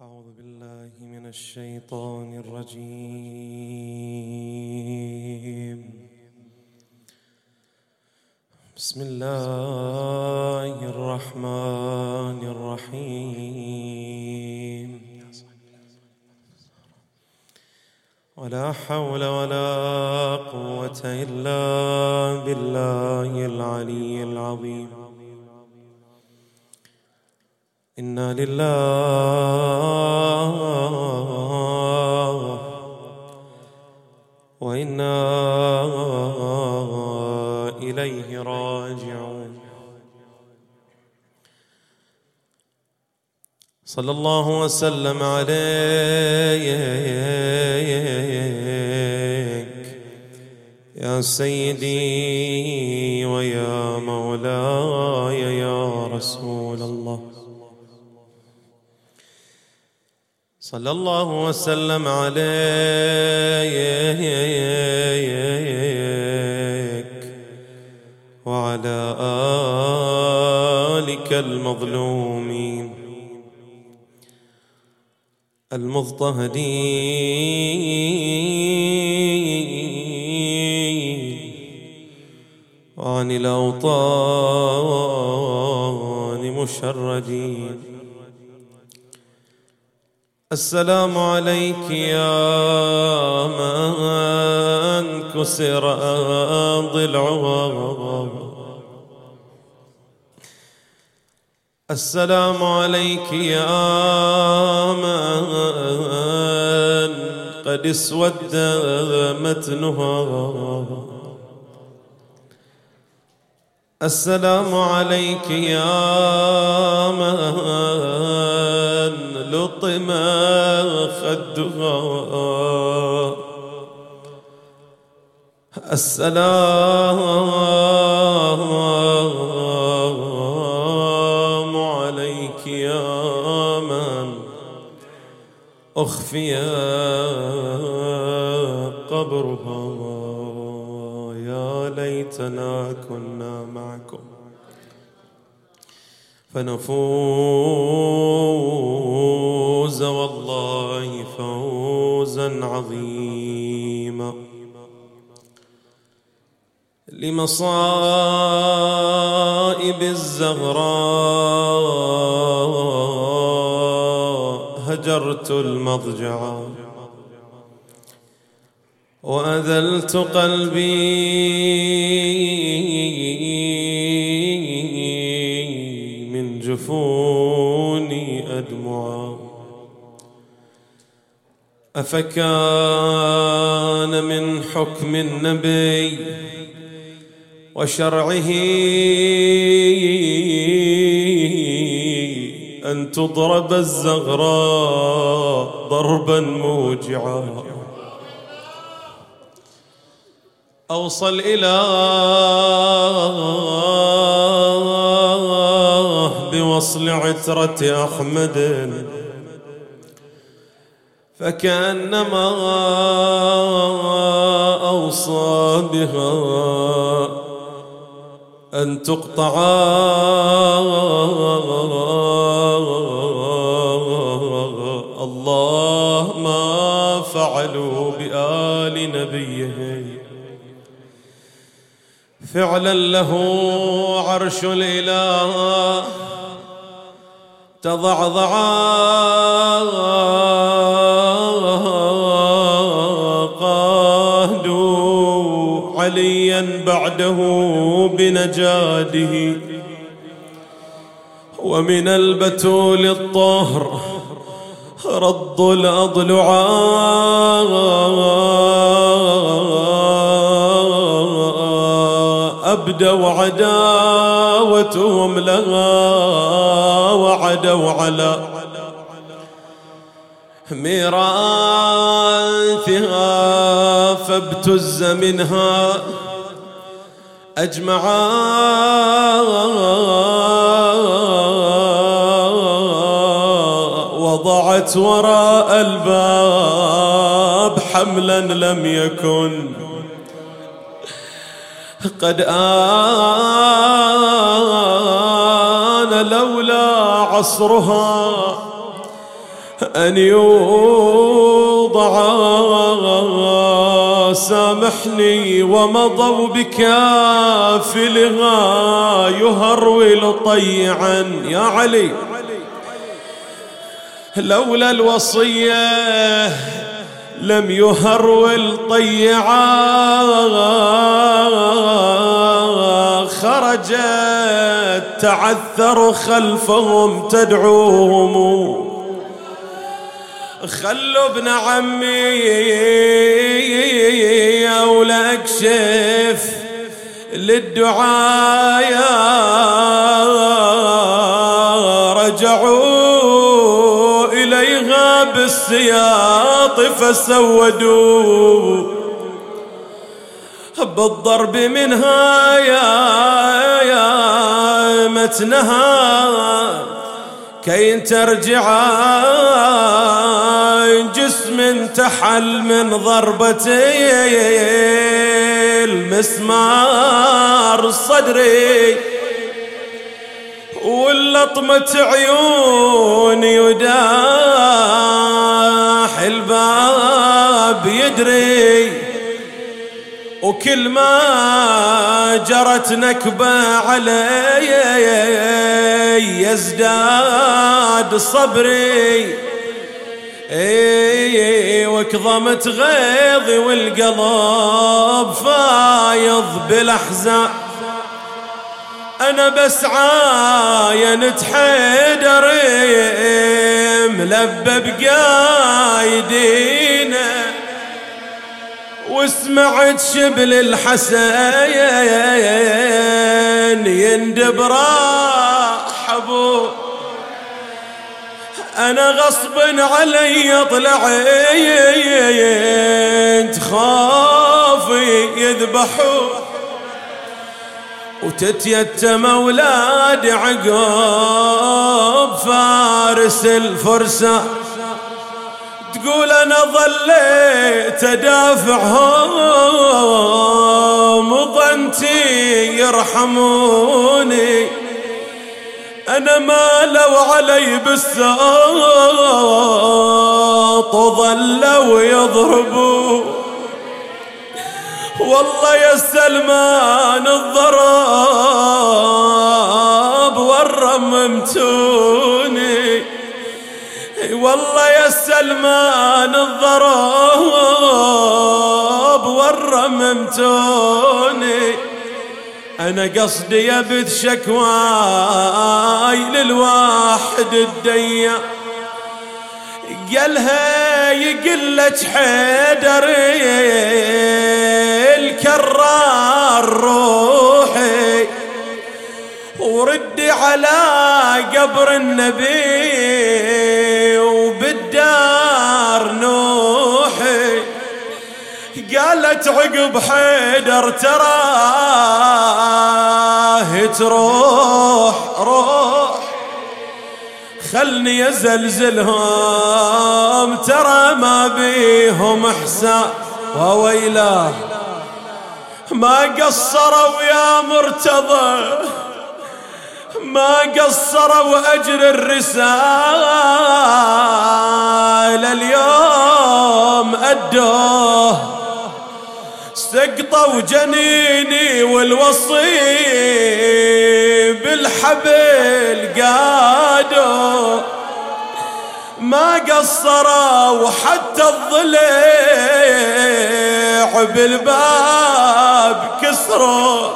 أعوذ بالله من الشيطان الرجيم. بسم الله الرحمن الرحيم. ولا حول ولا قوة إلا بالله العلي العظيم. إنا لله وإنا إليه راجعون. صلى الله وسلم عليك يا سيدي ويا مولاي يا رسول الله صلى الله وسلم عليك وعلى آلك المظلومين المضطهدين وعن الأوطان مشردين. السلام عليك يا من كسر ضلعه السلام عليك يا من قد اسود متنها. السلام عليك يا من لطم خدها. السلام عليك يا من أخفي قبرها. يا ليتنا كنا معكم. فنفوز والله فوزا عظيما. لمصائب الزهراء هجرت المضجع وأذلت قلبي أفكان من حكم النبي وشرعه أن تضرب الزغراء ضربا موجعا. أوصى الإله بوصل عترة أحمد. فكأنما أوصى بها أن تقطع الله ما فعلوا بآل نبيه. فعلا له عرش الإله. تضعضع عليا بعده بنجاده. ومن البتول الطهر رد الأضلعاء أبدوا عداوتهم لها وعدوا على ميراثها فابتز منها أجمعا وضعت وراء الباب حملا لم يكن. قد آن لولا عصرها أن يوضع سامحني ومضوا بكافلها يهرول طيعا. يا علي لولا الوصية لم يهرول طيعا. خرجت تعثر خلفهم تدعوهم. خلوا ابن عمي ولا اكشف للدعاء رجعوا إليها بالسياط فسودوا. بالضرب منها يا يا متنها. كي ترجع جسم تحل من ضربتي المسمار صدري واللطمة عيوني وداح الباب يدري. وكل ما جرت نكبة علي يزداد صبري. وكظمت غيظي والقلب فايض بالاحزان أنا بس عاينت حيدر ملبب قايدينه وسمعت شبل الحسين يندب راح أنا غصب علي طلعت خافي يذبحوا وتتيتم أولاد عقب فارس الفرسان تقول أنا ظليت أدافعهم وظنتي يرحموني. أنا ما لو علي بالساط ظلوا يضربوا. والله يا سلمان الضراب ورممتوني والله يا سلمان الضراب ورممتوني. أنا قصدي يا بث شكواي للواحد الديا قالها يقلت حيدري الكرار روحي. وردي على قبر النبي. قالت عقب حيدر تراه تروح روح خلني أزلزلهم ترى ما بيهم إحسان. وويلاه ما قصروا يا مرتضى. ما قصروا أجر الرسالة اليوم أدوه. سقطوا جنيني والوصي بالحبل قادوا ما قصروا حتى الضليع بالباب كسروا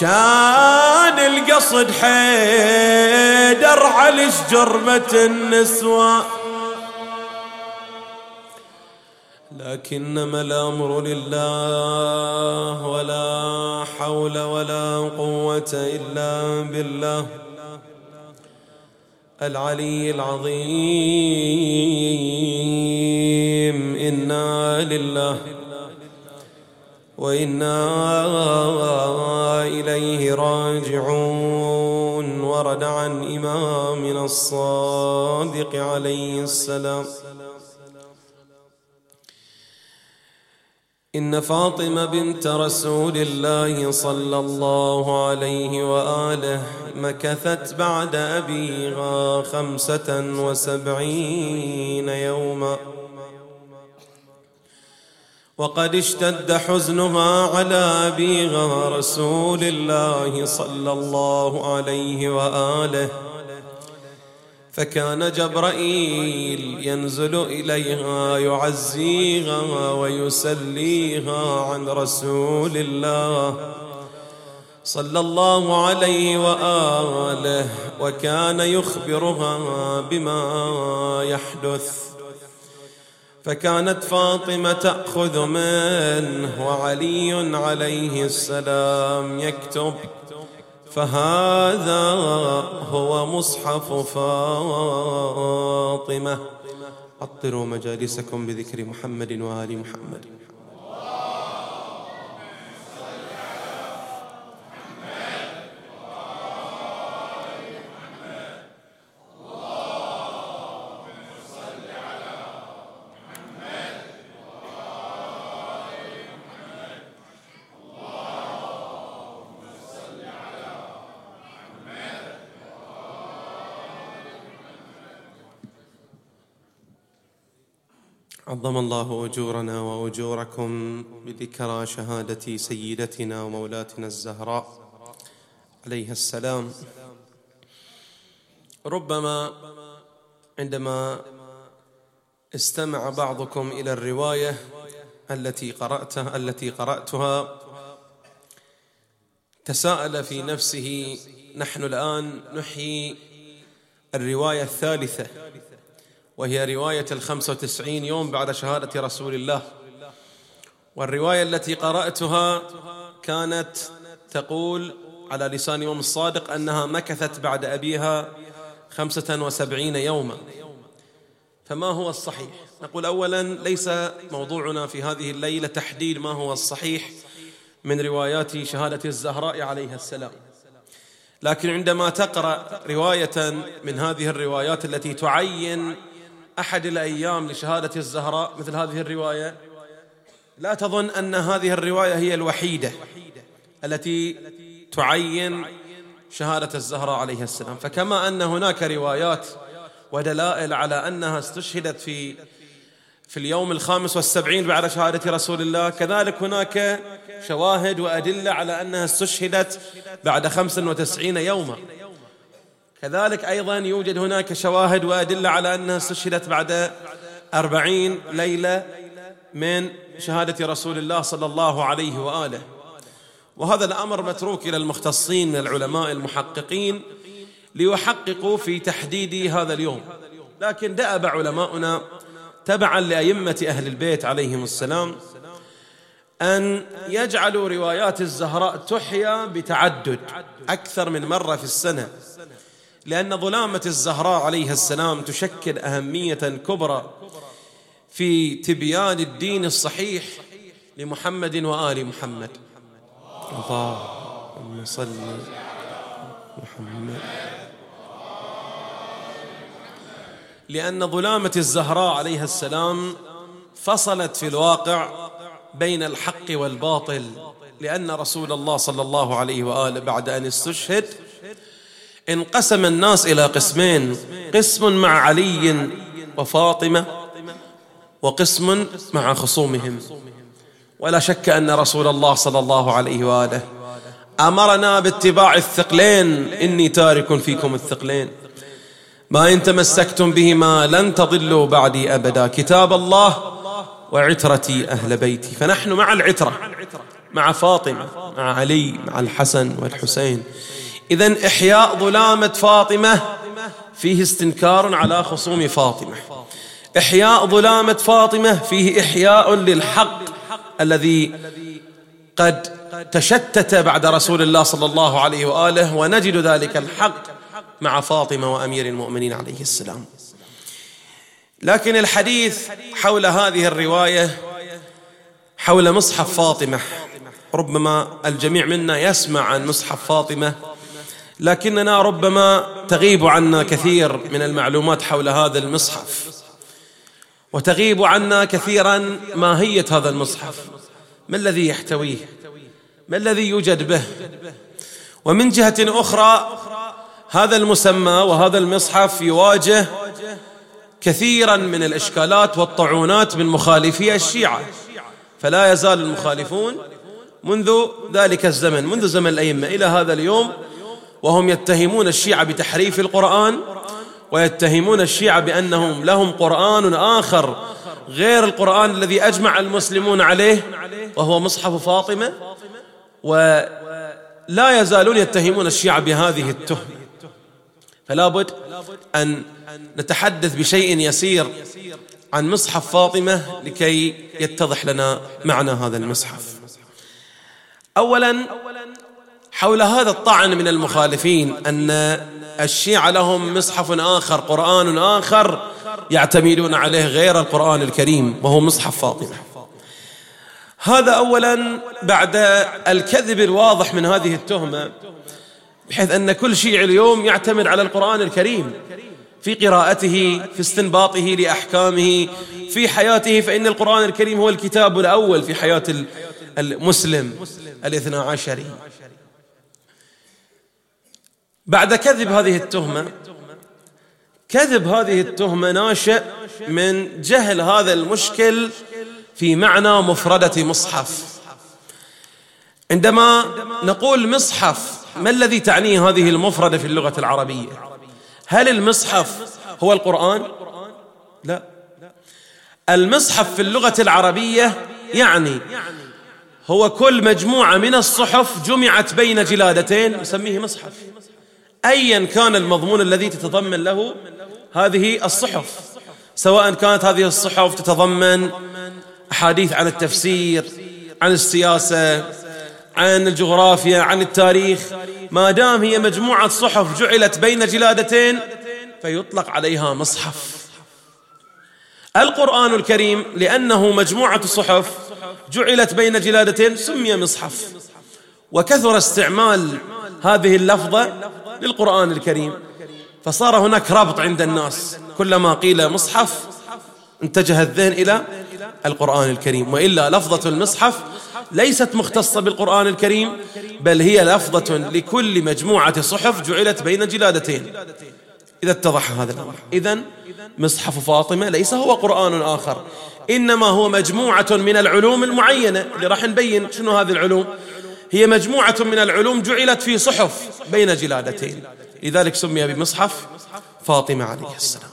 كان القصد حيدر على جرمة النسوة. لكنما الأمر لله ولا حول ولا قوة إلا بالله. العلي العظيم. إنا لله وإنا إليه راجعون. ورد عن إمامنا الصادق عليه السلام. إن فاطمة بنت رسول الله صلى الله عليه وآله مكثت بعد أبيها خمسة وسبعين يوما. وقد اشتد حزنها على أبيها رسول الله صلى الله عليه وآله فكان جبرائيل ينزل إليها يعزيها ويسليها عن رسول الله صلى الله عليه وآله وكان يخبرها بما يحدث. فكانت فاطمة تأخذ منه وعلي عليه السلام يكتب فهذا هو مصحف فاطمة. عطروا مجالسكم بذكر محمد وآل محمد. عظم الله أجورنا وأجوركم بذكرى شهادة سيدتنا ومولاتنا الزهراء عليها السلام. ربما عندما استمع بعضكم إلى الرواية التي قراتها التي قرأتها تساءل في نفسه نحن الآن نحيي الرواية الثالثة. وهي رواية الخمسة وتسعين يوم بعد شهادة رسول الله. والرواية التي قرأتها كانت تقول على لسان إمام الصادق أنها مكثت بعد أبيها خمسة وسبعين يوما. فما هو الصحيح؟ نقول أولا ليس موضوعنا في هذه الليلة تحديد ما هو الصحيح من روايات شهادة الزهراء عليها السلام. لكن عندما تقرأ رواية من هذه الروايات التي تعين أحد الأيام لشهادة الزهراء مثل هذه الرواية. لا تظن أن هذه الرواية هي الوحيدة التي تعين شهادة الزهراء عليها السلام. فكما أن هناك روايات ودلائل على أنها استشهدت في في اليوم الخامس والسبعين بعد شهادة رسول الله كذلك هناك شواهد وأدلة على أنها استشهدت بعد خمس وتسعين يوما. كذلك أيضا يوجد هناك شواهد وأدلة على أنها استشهدت بعد أربعين ليلة من شهادة رسول الله صلى الله عليه وآله. وهذا الأمر متروك إلى المختصين من العلماء المحققين ليحققوا في تحديد هذا اليوم. لكن دأب علماؤنا تبعا لأئمة أهل البيت عليهم السلام أن يجعلوا روايات الزهراء تحيا بتعدد أكثر من مرة في السنة. لأن ظلامة الزهراء عليها السلام تشكل أهمية كبرى في تبيان الدين الصحيح لمحمد وآل محمد. اللهم صل محمد. لأن ظلامة الزهراء عليها السلام فصلت في الواقع بين الحق والباطل لأن رسول الله صلى الله عليه وآله بعد أن استشهد انقسم الناس إلى قسمين قسم مع علي وفاطمة وقسم مع خصومهم. ولا شك أن رسول الله صلى الله عليه وآله أمرنا باتباع الثقلين. إني تارك فيكم الثقلين. ما إن تمسكتم بهما لن تضلوا بعدي أبدا. كتاب الله وعترتي أهل بيتي. فنحن مع العترة مع فاطمة مع علي مع الحسن والحسين. إذا إحياء ظلامة فاطمة فيه استنكار على خصوم فاطمة. إحياء ظلامة فاطمة فيه إحياء للحق الذي قد تشتت بعد رسول الله صلى الله عليه وآله ونجد ذلك الحق مع فاطمة وأمير المؤمنين عليه السلام. لكن الحديث حول هذه الرواية حول مصحف فاطمة ربما الجميع منا يسمع عن مصحف فاطمة لكننا ربما تغيب عنا كثير من المعلومات حول هذا المصحف. وتغيب عنا كثيرا ماهيه هذا المصحف. ما الذي يحتويه؟ ما الذي يوجد به؟ ومن جهة أخرى هذا المسمى وهذا المصحف يواجه كثيرا من الإشكالات والطعونات من مخالفي الشيعة. فلا يزال المخالفون منذ ذلك الزمن منذ زمن الأئمة إلى هذا اليوم وهم يتهمون الشيعة بتحريف القرآن ويتهمون الشيعة بأنهم لهم قرآن آخر غير القرآن الذي أجمع المسلمون عليه وهو مصحف فاطمة ولا يزالون يتهمون الشيعة بهذه التهمة فلا بد أن نتحدث بشيء يسير عن مصحف فاطمة لكي يتضح لنا معنى هذا المصحف. أولا حول هذا الطعن من المخالفين أن الشيعة لهم مصحف آخر قرآن آخر يعتمدون عليه غير القرآن الكريم وهو مصحف فاطمة. هذا أولا بعد الكذب الواضح من هذه التهمة بحيث أن كل شيعي اليوم يعتمد على القرآن الكريم في قراءته في استنباطه لأحكامه في حياته فإن القرآن الكريم هو الكتاب الأول في حياة المسلم الاثنى عشري بعد كذب هذه التهمة. كذب هذه التهمة ناشئ من جهل هذا المشكل في معنى مفردة مصحف. عندما نقول مصحف ما الذي تعنيه هذه المفردة في اللغة العربية؟ هل المصحف هو القرآن؟ لا. المصحف في اللغة العربية يعني هو كل مجموعة من الصحف جمعت بين جلادتين نسميه مصحف. ايا كان المضمون الذي تتضمن له هذه الصحف. سواء كانت هذه الصحف تتضمن أحاديث عن التفسير عن السياسة عن الجغرافيا عن التاريخ. ما دام هي مجموعة صحف جعلت بين جلادتين فيطلق عليها مصحف. القرآن الكريم لأنه مجموعة صحف جعلت بين جلادتين سمي مصحف. وكثر استعمال هذه اللفظة للقرآن الكريم. فصار هناك ربط عند الناس. كلما قيل مصحف انتجه الذهن إلى القرآن الكريم. وإلا لفظة المصحف ليست مختصة بالقرآن الكريم بل هي لفظة لكل مجموعة صحف جعلت بين جلادتين. إذا اتضح هذا الأمر. إذا مصحف فاطمة ليس هو قرآن آخر إنما هو مجموعة من العلوم المعينة. اللي راح نبين شنو هذه العلوم. هي مجموعة من العلوم جعلت في صحف بين جلادتين. لذلك سمي بمصحف فاطمة عليه السلام.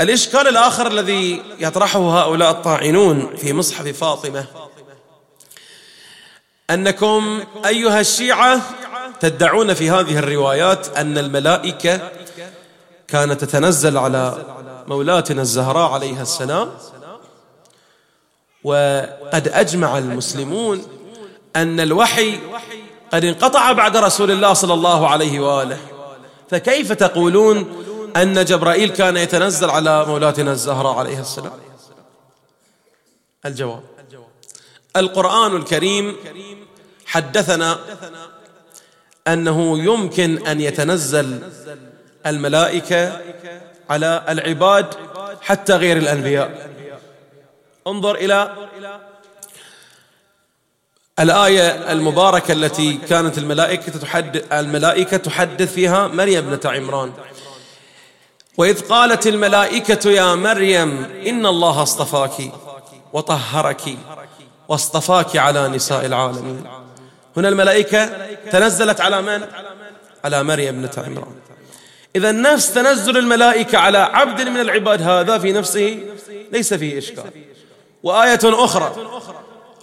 الإشكال الآخر الذي يطرحه هؤلاء الطاعنون في مصحف فاطمة؟ أنكم أيها الشيعة تدعون في هذه الروايات أن الملائكة كانت تتنزل على مولاتنا الزهراء عليها السلام وقد أجمع المسلمون أن الوحي قد انقطع بعد رسول الله صلى الله عليه وآله. فكيف تقولون أن جبرائيل كان يتنزل على مولاتنا الزهراء عليه السلام؟ الجواب. القرآن الكريم حدثنا أنه يمكن أن يتنزل الملائكة على العباد حتى غير الأنبياء. انظر إلى الآية المباركة التي كانت الملائكة تحدث الملائكة تحدث فيها مريم ابنة عمران. وإذ قالت الملائكة يا مريم إن الله اصطفاك وطهرك واصطفاك على نساء العالمين. هنا الملائكة تنزلت على من؟ على مريم ابنة عمران. إذا نفس تنزل الملائكة على عبد من العباد هذا في نفسه ليس فيه إشكال. وآية أخرى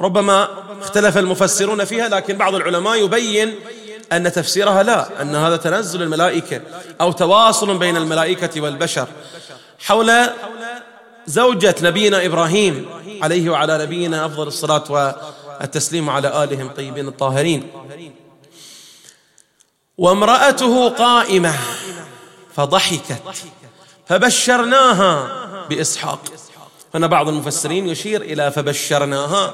ربما اختلف المفسرون فيها لكن بعض العلماء يبين أن تفسيرها لا أن هذا تنزل الملائكة أو تواصل بين الملائكة والبشر. حول زوجة نبينا إبراهيم عليه وعلى نبينا أفضل الصلاة والتسليم على آلهم طيبين الطاهرين. وامرأته قائمة فضحكت فبشرناها بإسحاق. هنا بعض المفسرين يشير إلى فبشرناها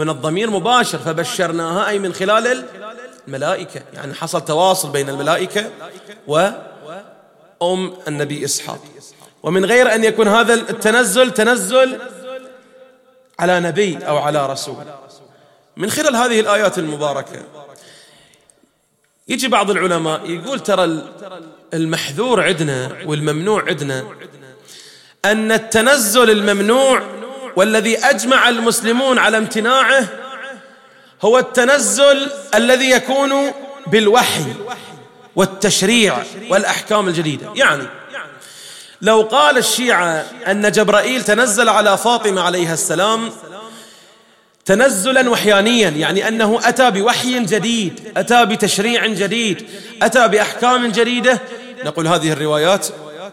هنا الضمير مباشر فبشرناها أي من خلال الملائكة. يعني حصل تواصل بين الملائكة وأم النبي إسحاق. ومن غير أن يكون هذا التنزل تنزل على نبي أو على رسول. من خلال هذه الآيات المباركة يجي بعض العلماء يقول ترى المحذور عندنا والممنوع عندنا أن التنزل الممنوع والذي أجمع المسلمون على امتناعه هو التنزل الذي يكون بالوحي والتشريع والأحكام الجديدة. يعني لو قال الشيعة أن جبرائيل تنزل على فاطمة عليها السلام تنزلا وحيانيا يعني أنه أتى بوحي جديد أتى بتشريع جديد أتى بأحكام جديدة نقول هذه الروايات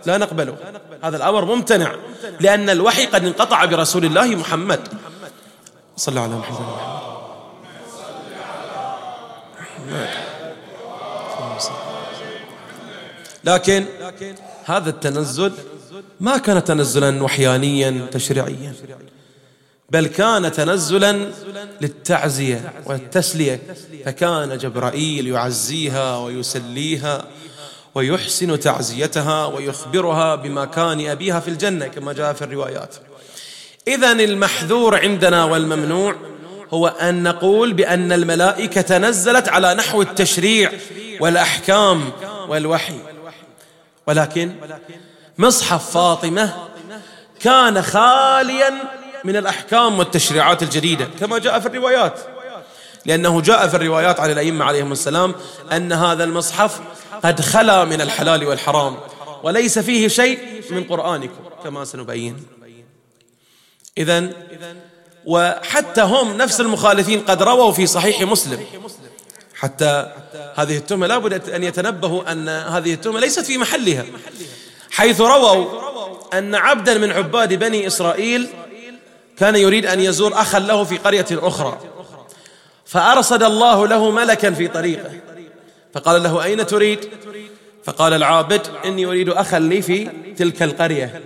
لا نقبله. هذا الأمر ممتنع لأن الوحي قد انقطع برسول الله محمد. صلى على محمد. لكن هذا التنزل ما كان تنزلا وحيانيا تشريعيا بل كان تنزلا للتعزية والتسلية. فكان جبرائيل يعزيها ويسليها ويحسن تعزيتها ويخبرها بمكان أبيها في الجنة كما جاء في الروايات. إذا المحذور عندنا والممنوع هو أن نقول بأن الملائكة نزلت على نحو التشريع والأحكام والوحي. ولكن مصحف فاطمة كان خاليا من الأحكام والتشريعات الجديدة كما جاء في الروايات. لأنه جاء في الروايات عن الأئمة عليهم السلام أن هذا المصحف قد خلا من الحلال والحرام وليس فيه شيء من قرآنكم كما سنبين. إذا وحتى هم نفس المخالفين قد رووا في صحيح مسلم. حتى هذه التهمة لابد أن يتنبهوا أن هذه التهمة ليست في محلها حيث رووا أن عبدا من عباد بني إسرائيل كان يريد أن يزور أخا له في قرية أخرى. فأرصد الله له ملكا في طريقه. فقال له أين تريد؟ فقال العابد إني أريد أخا لي في تلك القرية.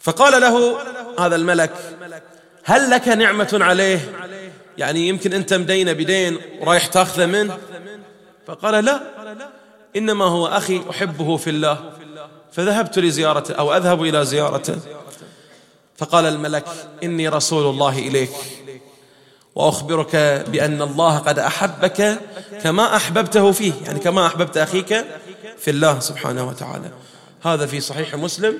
فقال له هذا الملك هل لك نعمة عليه؟ يعني يمكن أنت مدين بدين ورايح تأخذه منه؟ فقال لا إنما هو أخي أحبه في الله. فذهبت لزيارته أو أذهب إلى زيارته. فقال الملك إني رسول الله إليك. وأخبرك بأن الله قد أحبك كما أحببته فيه يعني كما أحببت أخيك في الله سبحانه وتعالى. هذا في صحيح مسلم.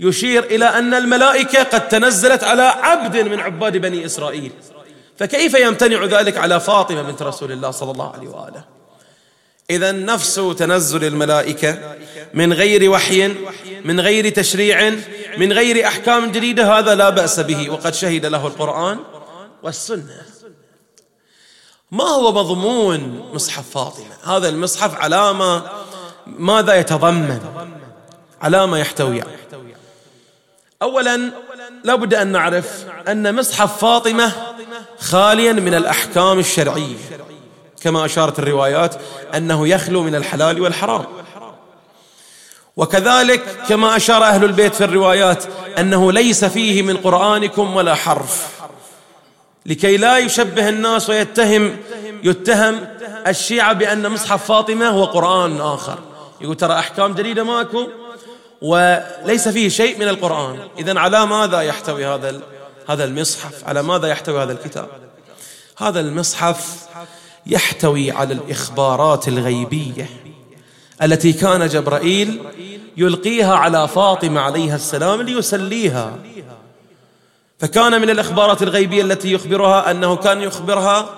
يشير إلى أن الملائكة قد تنزلت على عبد من عباد بني إسرائيل. فكيف يمتنع ذلك على فاطمة بنت رسول الله صلى الله عليه وآله؟ إذا نفس تنزل الملائكة من غير وحي من غير تشريع من غير أحكام جديدة هذا لا بأس به وقد شهد له القرآن. والسنة. ما هو مضمون مصحف فاطمة؟ هذا المصحف علامة ماذا يتضمن؟ علامة يحتوي. أولا لابد أن نعرف أن مصحف فاطمة خاليا من الأحكام الشرعية. كما أشارت الروايات أنه يخلو من الحلال والحرام. وكذلك كما أشار أهل البيت في الروايات أنه ليس فيه من قرآنكم ولا حرف. لكي لا يشبه الناس ويتهم يتهم الشيعة بأن مصحف فاطمة هو قرآن آخر. يقول ترى أحكام جديدة ماكو؟ وليس فيه شيء من القرآن. إذا على ماذا يحتوي هذا هذا المصحف؟ على ماذا يحتوي هذا الكتاب؟ هذا المصحف يحتوي على الإخبارات الغيبية التي كان جبرائيل يلقيها على فاطمة عليها السلام ليسليها. فكان من الإخبارات الغيبية التي يخبرها أنه كان يخبرها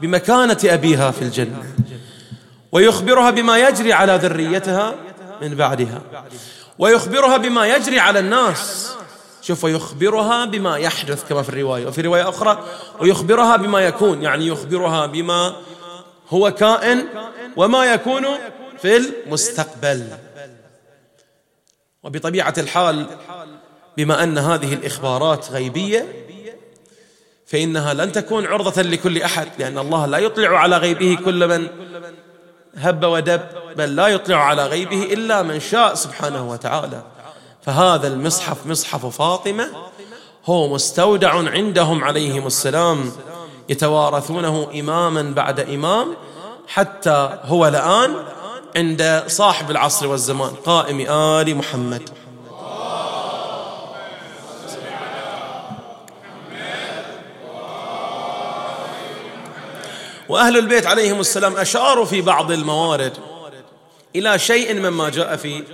بمكانة أبيها في الجنة ويخبرها بما يجري على ذريتها من بعدها ويخبرها بما يجري على الناس شوف ويخبرها بما يحدث كما في الرواية وفي رواية أخرى ويخبرها بما يكون يعني يخبرها بما هو كائن وما يكون في المستقبل. وبطبيعة الحال بما أن هذه الإخبارات غيبية فإنها لن تكون عرضة لكل أحد لأن الله لا يطلع على غيبه كل من هب ودب بل لا يطلع على غيبه إلا من شاء سبحانه وتعالى. فهذا المصحف مصحف فاطمة هو مستودع عندهم عليهم السلام يتوارثونه إماما بعد إمام حتى هو الآن عند صاحب العصر والزمان قائم آل محمد. وأهل البيت عليهم السلام أشاروا في بعض الموارد إلى شيء مما جاء في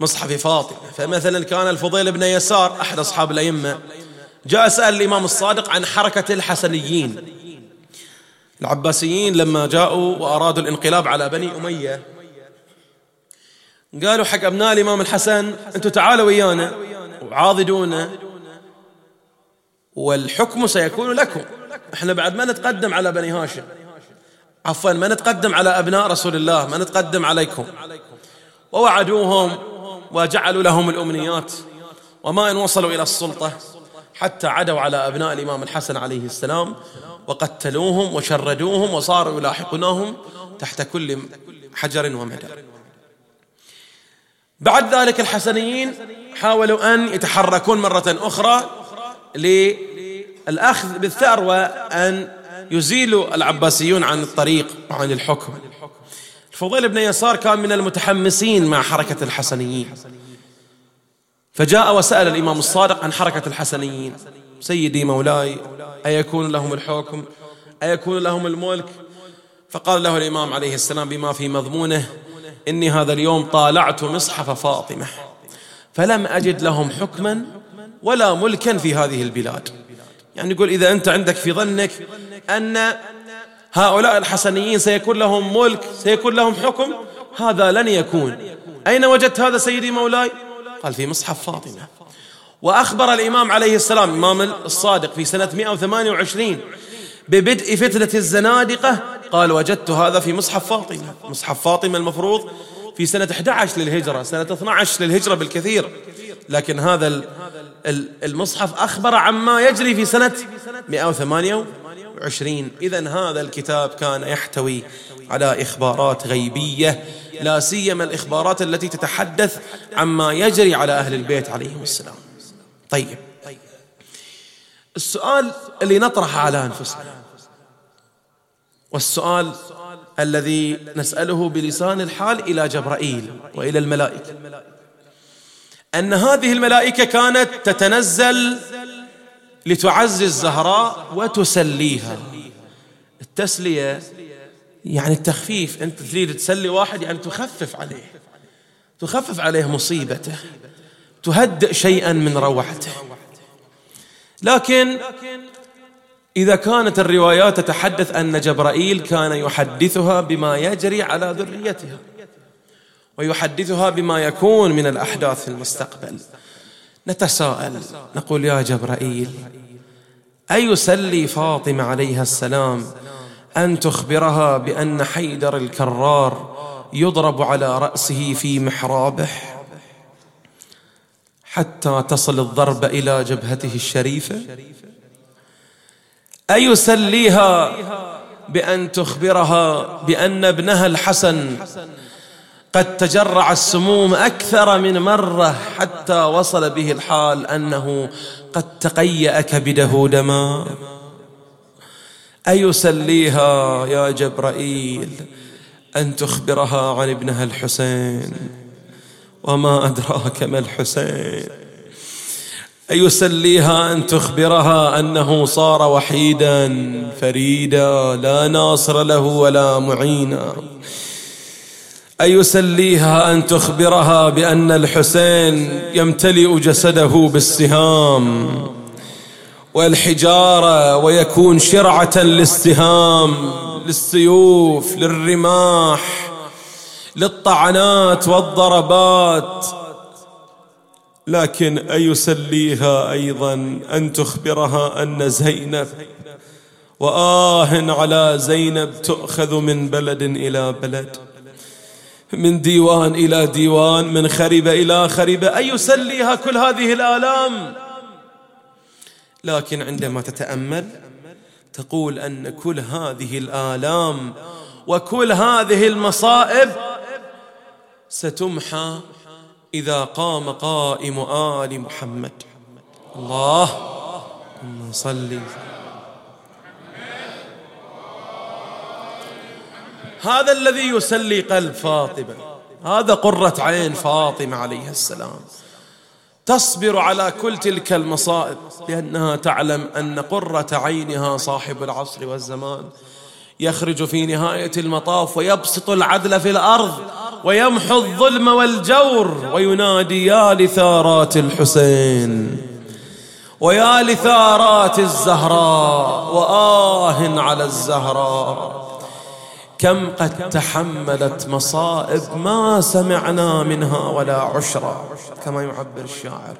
مصحف فاطمة. فمثلا كان الفضيل بن يسار أحد أصحاب الأئمة جاء سأل الإمام الصادق عن حركة الحسنيين. العباسيين لما جاءوا وأرادوا الانقلاب على بني أمية قالوا حق أبناء الإمام الحسن أنتم تعالوا ويانا وعاضدونا والحكم سيكون لكم. إحنا بعد ما نتقدم على بني هاشم عفوا ما نتقدم على أبناء رسول الله ما نتقدم عليكم. ووعدوهم وجعلوا لهم الأمنيات وما إن وصلوا إلى السلطة حتى عدوا على أبناء الإمام الحسن عليه السلام وقتلوهم وشردوهم وصاروا يلاحقونهم تحت كل حجر ومدار بعد ذلك الحسنيين حاولوا أن يتحركون مرة أخرى للأخذ بالثأر وأن يزيلوا العباسيون عن الطريق وعن الحكم. الفضيل بن يسار كان من المتحمسين مع حركة الحسنيين. فجاء وسأل الإمام الصادق عن حركة الحسنيين. سيدي مولاي أيكون لهم الحكم؟ أيكون لهم الملك؟ فقال له الإمام عليه السلام بما في مضمونه إني هذا اليوم طالعت مصحف فاطمة فلم أجد لهم حكما ولا ملكا في هذه البلاد. يعني يقول إذا أنت عندك في ظنك أن هؤلاء الحسنيين سيكون لهم ملك سيكون لهم حكم هذا لن يكون. أين وجدت هذا سيدي مولاي؟ قال في مصحف فاطمة. وأخبر الإمام عليه السلام الإمام الصادق في سنة 128 ببدء فتنة الزنادقة قال وجدت هذا في مصحف فاطمة. مصحف فاطمة المفروض في سنة 11 للهجرة سنة 12 للهجرة بالكثير. لكن هذا المصحف أخبر عما يجري في سنة 128 إذا هذا الكتاب كان يحتوي على إخبارات غيبية لا سيما الإخبارات التي تتحدث عما يجري على أهل البيت عليهم السلام. طيب السؤال اللي نطرحه على أنفسنا والسؤال الذي نسأله بلسان الحال إلى جبرائيل وإلى الملائكة. أن هذه الملائكة كانت تتنزل لتعزي الزهراء وتسليها. التسلية يعني التخفيف. أنت تريد تسلي واحد يعني تخفف عليه. تخفف عليه مصيبته. تهدئ شيئا من روعته لكن إذا كانت الروايات تتحدث أن جبرائيل كان يحدثها بما يجري على ذريتها. ويحدثها بما يكون من الأحداث في المستقبل. نتساءل. نقول يا جبرائيل أيسلي فاطمة عليها السلام أن تخبرها بأن حيدر الكرار يضرب على رأسه في محرابه حتى تصل الضرب إلى جبهته الشريفة؟ أيسليها بأن تخبرها بأن ابنها الحسن قد تجرع السموم أكثر من مرة حتى وصل به الحال أنه قد تقيأ كبده دما أيسليها يا جبرائيل أن تخبرها عن ابنها الحسين وما أدراك ما الحسين. أيسليها أن تخبرها أنه صار وحيدا فريدا لا ناصر له ولا معينا. أيسليها أن تخبرها بأن الحسين يمتلئ جسده بالسهام والحجارة ويكون شرعة للسهام للسيوف للرماح للطعنات والضربات. لكن أيسليها أيضا أن تخبرها أن زينب وآه على زينب تؤخذ من بلد إلى بلد. من ديوان إلى ديوان من خربة إلى خربة أيسليها كل هذه الآلام؟ لكن عندما تتأمل تقول أن كل هذه الآلام وكل هذه المصائب ستمحى إذا قام قائم آل محمد. الله صلي هذا الذي يسلي قلب فاطمة. هذا قرة عين فاطمة عليه السلام. تصبر على كل تلك المصائب لأنها تعلم أن قرة عينها صاحب العصر والزمان. يخرج في نهاية المطاف ويبسط العدل في الأرض ويمحو الظلم والجور وينادي يا لثارات الحسين ويا لثارات الزهراء وآه على الزهراء. كم قد تحملت مصائب ما سمعنا منها ولا عشرة كما يعبر الشاعر.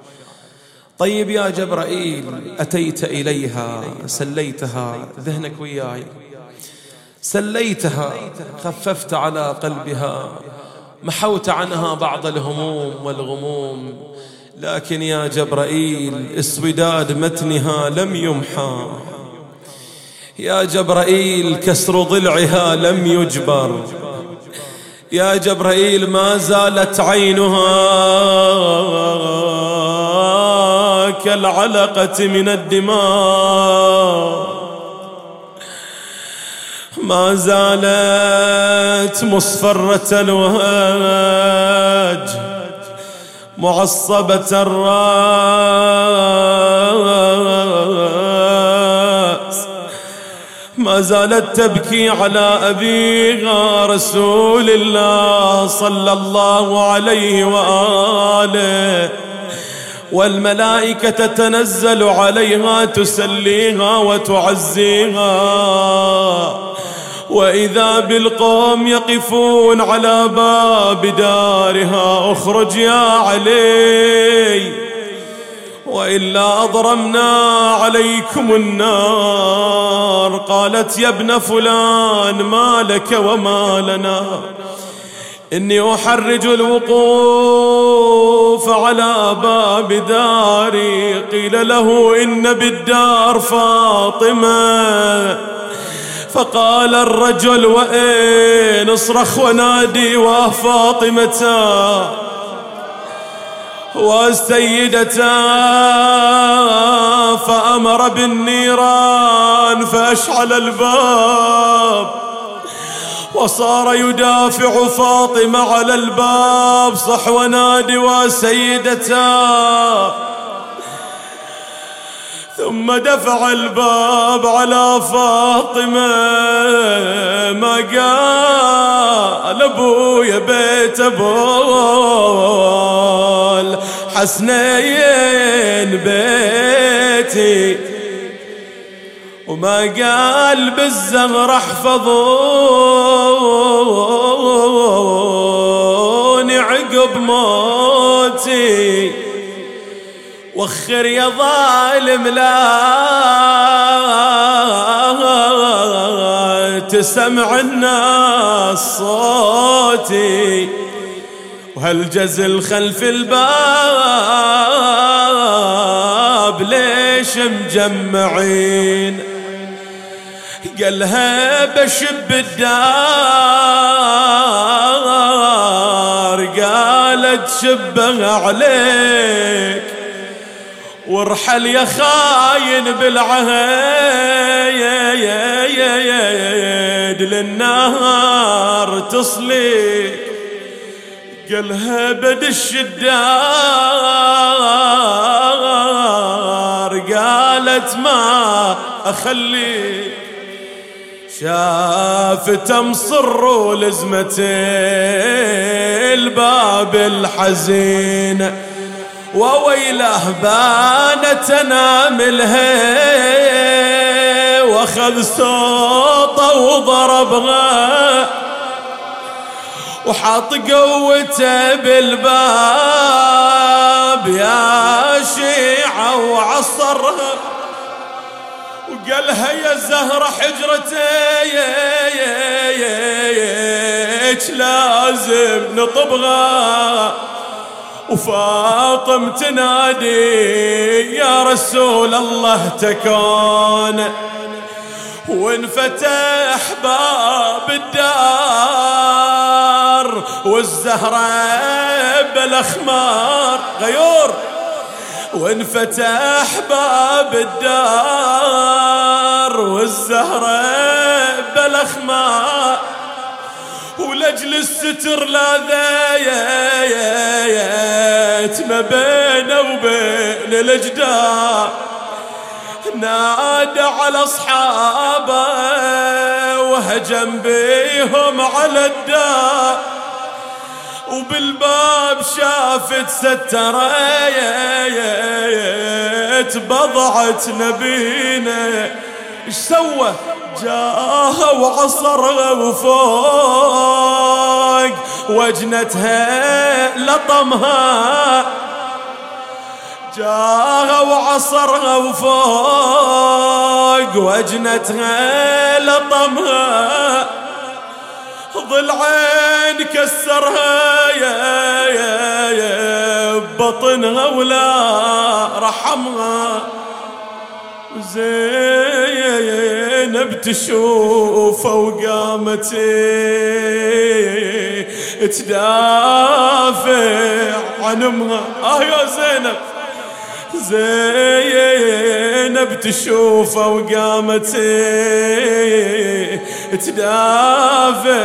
طيب يا جبرائيل أتيت إليها سليتها ذهنك وياي. سليتها خففت على قلبها محوت عنها بعض الهموم والغموم. لكن يا جبرائيل اسوداد متنها لم يمحى. يا جبرائيل كسر ضلعها لم يجبر. يا جبرائيل ما زالت عينها كالعلقة من الدماء. ما زالت مصفرة الوهج معصبة الراس ما زالت تبكي على أبيها رسول الله صلى الله عليه وآله. والملائكة تتنزل عليها تسليها وتعزيها. وإذا بالقوم يقفون على باب دارها أخرج يا علي. وإلا أضرمنا عليكم النار. قالت يا ابن فلان ما لك وما لنا. إني أحرج الوقوف على باب داري. قيل له إن بالدار فاطمة. فقال الرجل وين اصرخ ونادي وفاطمة والسيدة فأمر بالنيران فأشعل الباب وصار يدافع فاطمة على الباب صح ونادي وسيدتا ثم دفع الباب على فاطمة. ما قال أبويا بيت ابو حسنين بيتي وما قال بالزغر احفظوني عقب موتي وخر يا ظالم لا تسمع الناس صوتي. وهالجزل خلف الباب ليش مجمعين؟ قالها بشب الدار قالت شبه عليك. وارحل يا خاين بالعهد للنار تصلي قالها بدش الدار قالت ما اخليك شافت مصر ولزمة الباب الحزين وويله بانت اناملها وأخذ صوته وضربها. وحط قوته بالباب يا شيعة وعصرها. وقالها يا زهرة حجرتي لازم نطبغها وفاطم تنادي يا رسول الله تكون. وانفتح باب الدار. والزهرة بالأخمار. غيور وانفتح باب الدار والزهرة بالأخمار. ولجل الستر لا ذايت ما بينه وبين الجدار نادى على أصحابه وهجم بيهم على الدار. وبالباب شافت سترة بضعت نبينا إيش سوى؟ جاها وعصرها وفوق وجنتها لطمها. جاها وعصرها وفوق وجنتها لطمها. ضلعين كسرها يا يا يا بطنها ولا رحمها. زينب تشوفه وقامت تدافع عن أمها. آه يا زينب. زينب تشوفه وقامت تدافع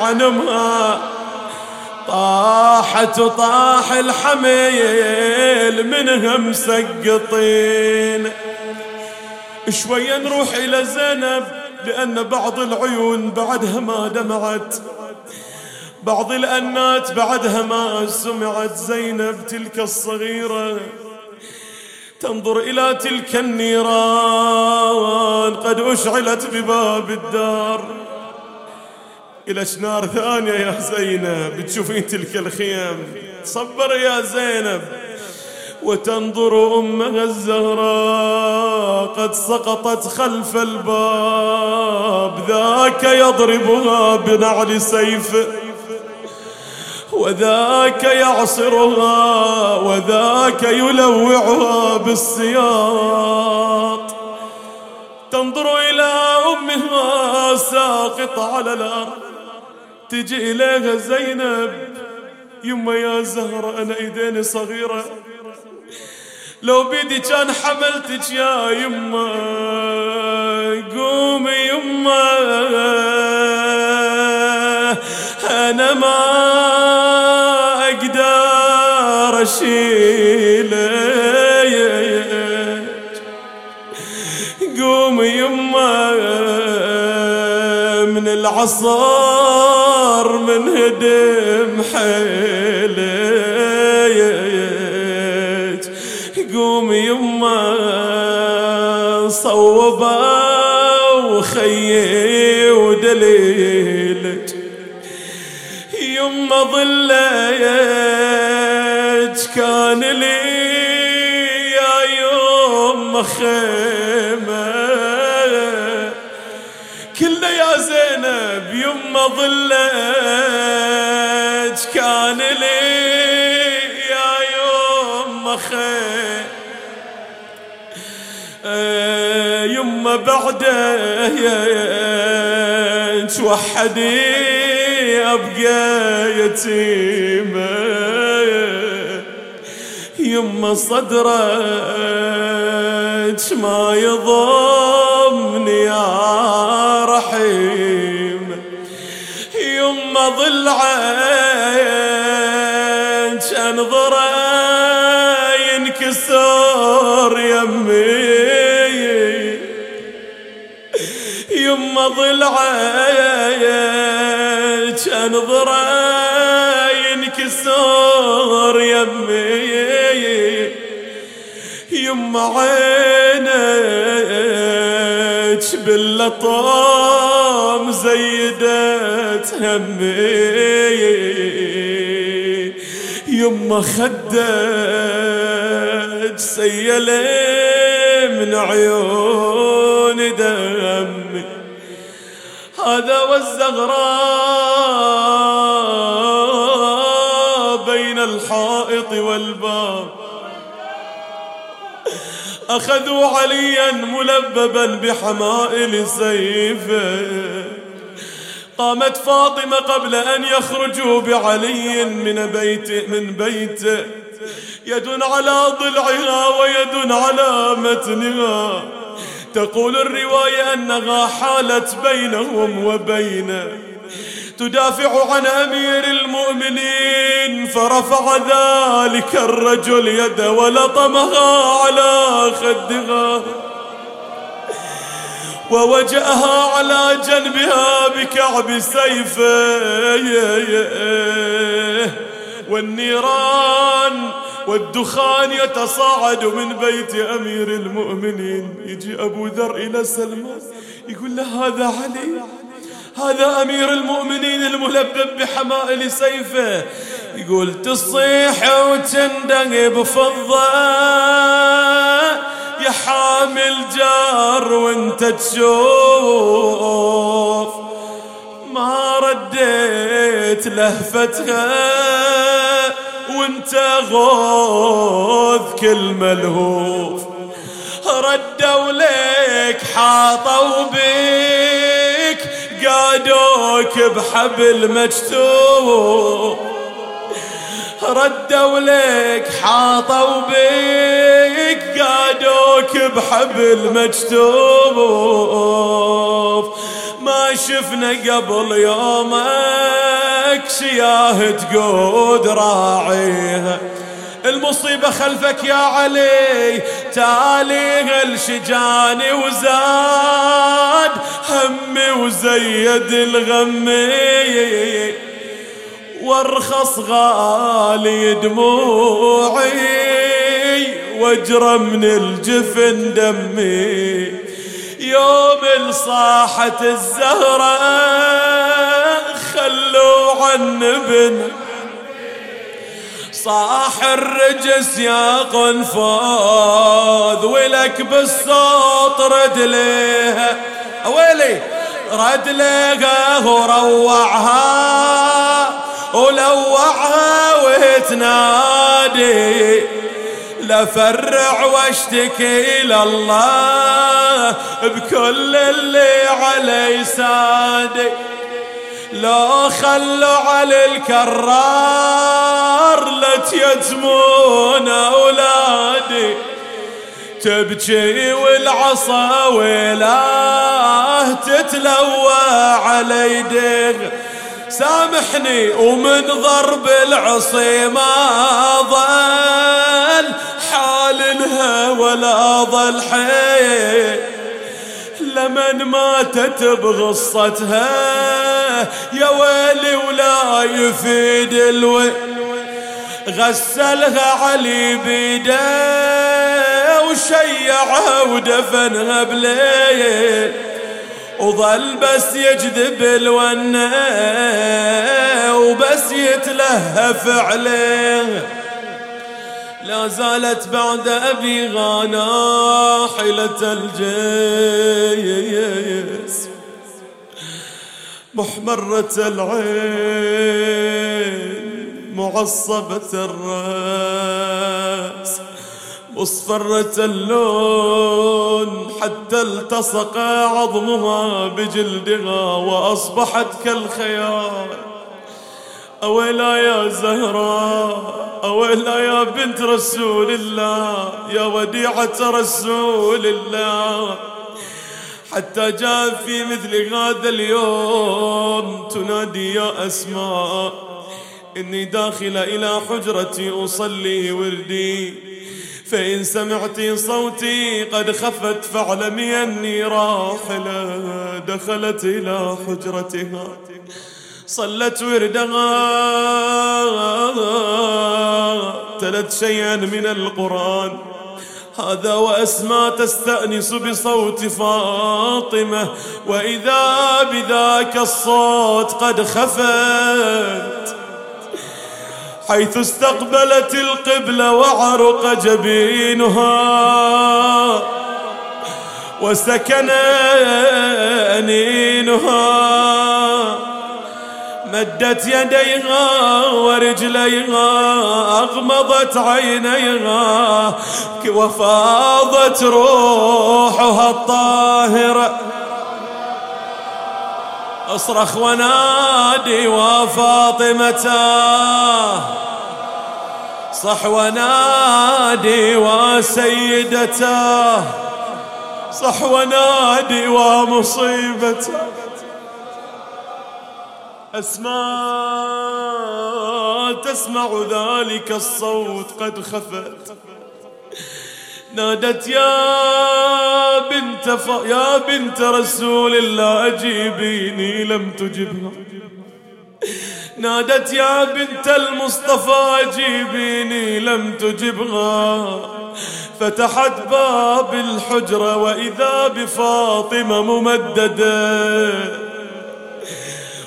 عن امها طاحت وطاح الحميل منها مسقطين شوية نروح إلى زينب لأن بعض العيون بعدها ما دمعت. بعض الأنات بعدها ما سمعت. زينب تلك الصغيرة تنظر إلى تلك النيران. قد أشعلت بباب الدار. إلى نار ثانية يا زينب تشوفين تلك الخيام صبر يا زينب وتنظر أمها الزهراء. قد سقطت خلف الباب ذاك يضربها بنعل سيفه وذاك يعصرها وذاك يلوعها بالسياط. تنظر إلى أمها ساقطة على الأرض. تجي إليها زينب. يما يا زهرة أنا إيديني صغيرة. لو بيدي كان حملتك يا يما. قومي يما. قومي يما من العصار من هدم حيلك قومي يما صوبا وخيي ودليلك يما ظليت كان لي يوم خيمة كله يا زينب يما ظليت كان لي يا يوم خيمة يما بعده توحدي أبقى يتيمة. يما صدرك ما يضمني يا رحيم. يما ضلعك انظره ينكسر يمي. يما ضلعك انظره ينكسر يمي. يما عينك باللطام زيدت همي. يما خدك سيلي من عيون دمي. هذا والزغراء بين الحائط والباب. أخذوا عليا ملببا بحمائل سيفه قامت فاطمة قبل أن يخرجوا بعلي من بيت من بيته يد على ضلعها ويد على متنها. تقول الرواية أنها حالت بينهم وبينه تدافع عن أمير المؤمنين فرفع ذلك الرجل يده ولطمها على خدها. ووجأها على جنبها بكعب سيفه والنيران والدخان يتصاعد من بيت أمير المؤمنين. يجي أبو ذر إلى سلمان يقول له هذا علي؟ هذا أمير المؤمنين الملبب بحمائل سيفه. يقول تصيح وتندق بفضة. يا حامل جار وانت تشوف. ما رديت لهفتها وانت غوث كل ملهوف. ردوا لك حاطوا بك قادوك بحبل مجتوب ردوا لك حاطوا بك قادوك بحبل مجتوب ما شفنا قبل يومك سياه تقود راعيها المصيبة خلفك يا علي. تالي الشجاني وزاد همي وزيد الغمي وارخص غالي دموعي واجرى من الجفن دمي. يوم الصاحة الزهرة خلوا عن بن صاح الرجس يا قنفاذ ولك بالصوت رد ليها ويلي رد ليها وروعها ولوعها وتنادي. لفرع واشتكي إلى الله بكل اللي علي سادي. لو خلوا على الكرار لتيتمون أولادي. تبكي والعصا ويلاه تتلوى على يديه سامحني ومن ضرب العصي ما ظل حال لها ولا ظل حي لمن ماتت بغصتها يا ويلي ولا يفيد الوي. غسلها علي بيده وشيعها ودفنها بليل. وظل بس يجذب الونة وبس يتلهف عليه. لا زالت بعد أبي غانا حيلة الجيس محمرة العين معصبة الرأس. مصفرة اللون حتى التصق عظمها بجلدها وأصبحت كالخيال أويلا يا زهراء أويلا يا بنت رسول الله يا وديعة رسول الله. حتى جاء في مثل هذا اليوم. تنادي يا أسماء إني داخلة إلى حجرتي أصلي وردي. فإن سمعت صوتي قد خفت فاعلمي أني راحلة دخلت إلى حجرتها. صلت وردها. تلت شيئا من القرآن. هذا وأسماء تستأنس بصوت فاطمة وإذا بذاك الصوت قد خفت. حيث استقبلت القبلة وعرق جبينها وسكن أنينها. مدت يديها ورجليها أغمضت عينيها وفاضت روحها الطاهرة أصرخ ونادي وفاطمة. صح ونادي وسيدته. صح ونادي ومصيبته. أسماء تسمع ذلك الصوت قد خفت. نادت يا بنت ف... يا بنت رسول الله أجيبيني لم تجبها. نادت يا بنت المصطفى أجيبيني لم تجبها. فتحت باب الحجرة وإذا بفاطمة ممددة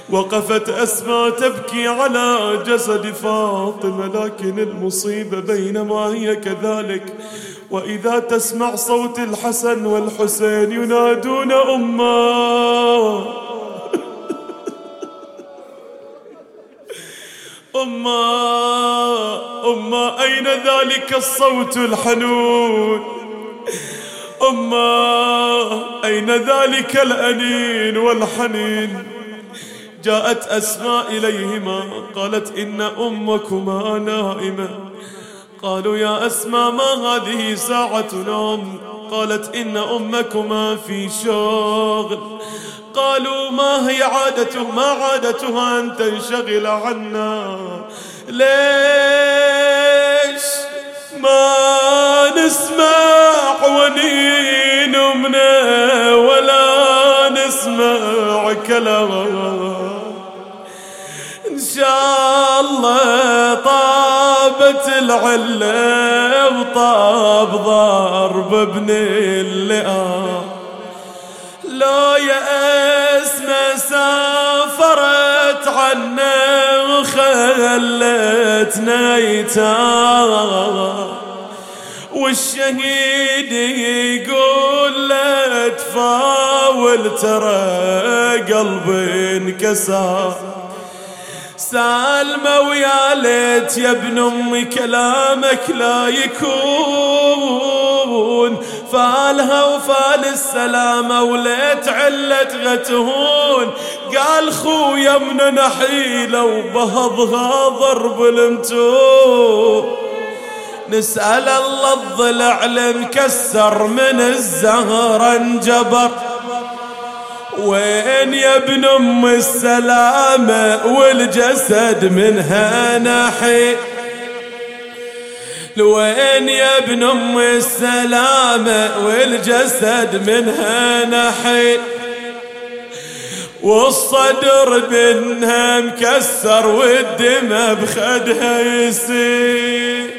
وقفت أسماء تبكي على جسد فاطمة لكن المصيبة بينما هي كذلك. وإذا تسمع صوت الحسن والحسين ينادون أمه أما أما أين ذلك الصوت الحنون؟ أما أين ذلك الأنين والحنين؟ جاءت أسماء إليهما قالت إن أمكما نائمة. قالوا يا أسماء ما هذه ساعة نوم قالت إن أمكما في شغل قالوا ما هي عادته ما عادتها أن تنشغل عنا؟ ليش ما نسمع ونين ولا نسمع كلام؟ إن شاء الله طابت العلة وطاب ضرب ابن اللئام. لو يا اسمه سافرت عنا وخلتنا يتام. والشهيد يقول لا تفاول ترى قلبي انكسر. سالمة ويا ليت يا ابن امي كلامك لا يكون. فالها وفال السلامة وليت علت غتهون. قال خويا من نحيلة وبهضها ضرب المتون نسأل الله الضلع المكسر من الزهر انجبر. وين يا ابن أم السلامة والجسد منها نحي لوين يا ابن أم السلامة والجسد منها نحي والصدر بنها مكسر والدمى بخدها يسير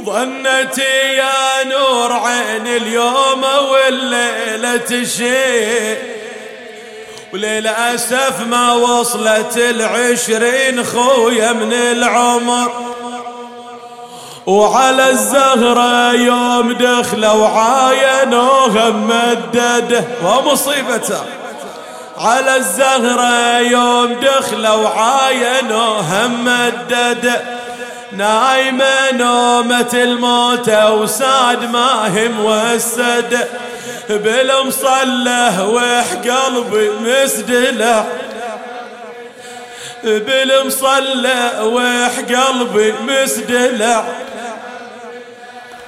ظنتي يا نور عين اليوم والليلة تشير وللأسف ما وصلت العشرين خويا من العمر. وعلى الزهرة يوم دخلوا عاينوها مدده ومصيبته. على الزهرة يوم دخلوا عاينوها مدده نايمة نومة الموت وساد ما هم بالمصلى وح قلبي مسدلع بالمصلى وح قلبي مسدلع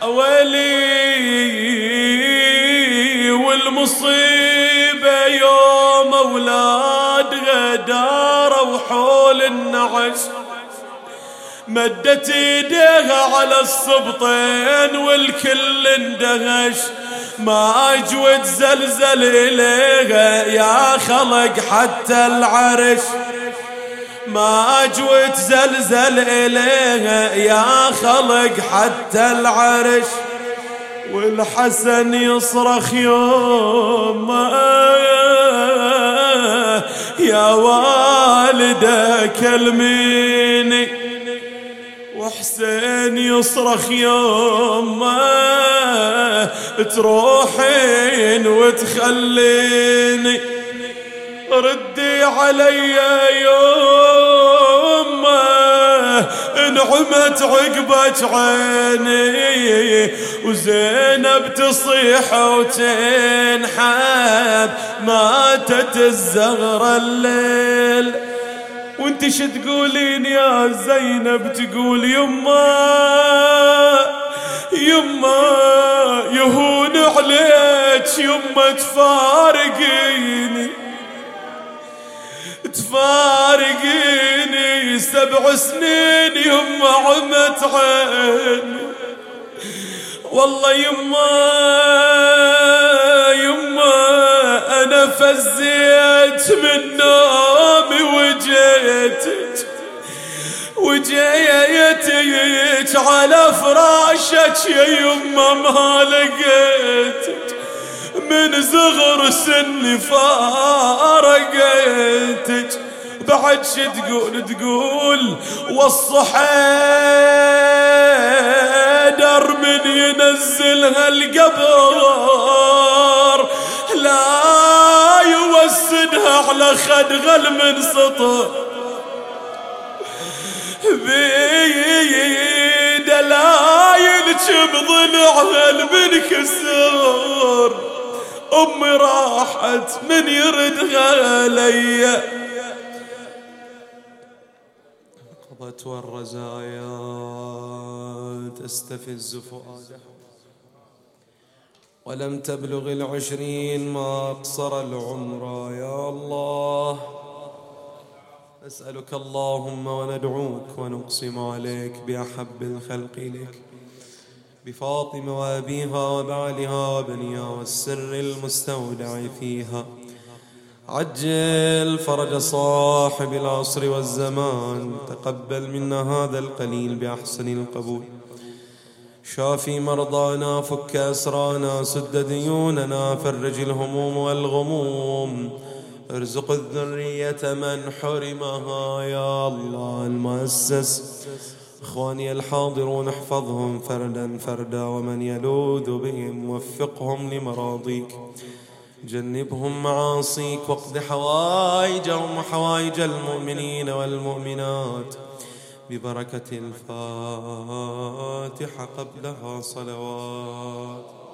ولي والمصيبة يوم أولاد غدار وحول النعش مدت ايديها على السبطين والكل اندهش. ما اجود زلزل إليها يا خلق حتى العرش. ما اجود زلزل إليها يا خلق حتى العرش. والحسن يصرخ يوم يا والده كلميني وحسين يصرخ يوم تروحين وتخليني ردي علي يوم انعمت عقبك عيني وزينب تصيح وتنحب ماتت الزغرة الليل. وانت شو تقولين يا زينب؟ تقول يما يما يهون عليك يما تفارقيني تفارقيني سبع سنين يما عمت عيني. والله يما فزيت من نومي وجيتك وجيتك على فراشك يا يما ما لقيتك من صغر سني فارقيتك بعد شو تقول تقول والصحيدر من ينزلها القبر. على خدغل من سطر بيد لا يلجم ضلعها المنكسر. أمي راحت من يردها ليا قضت والرزايا تستفز فؤاده ولم تبلغ العشرين ما أقصر العمر يا الله. نسألك اللهم وندعوك ونقسم عليك بأحب الخلق إليك بفاطمة وأبيها وبعلها وبنيها والسر المستودع فيها. عجل فرج صاحب العصر والزمان تقبل منا هذا القليل بأحسن القبول. شافي مرضانا فك أسرانا سد ديوننا فرج الهموم والغموم. ارزق الذرية من حرمها يا الله المؤسس. إخواني الحاضرون احفظهم فردا فردا ومن يلوذ بهم وفقهم لمراضيك. جنبهم معاصيك واقض حوائجهم وحوائج المؤمنين والمؤمنات. ببركة الفاتحة قبلها صلوات.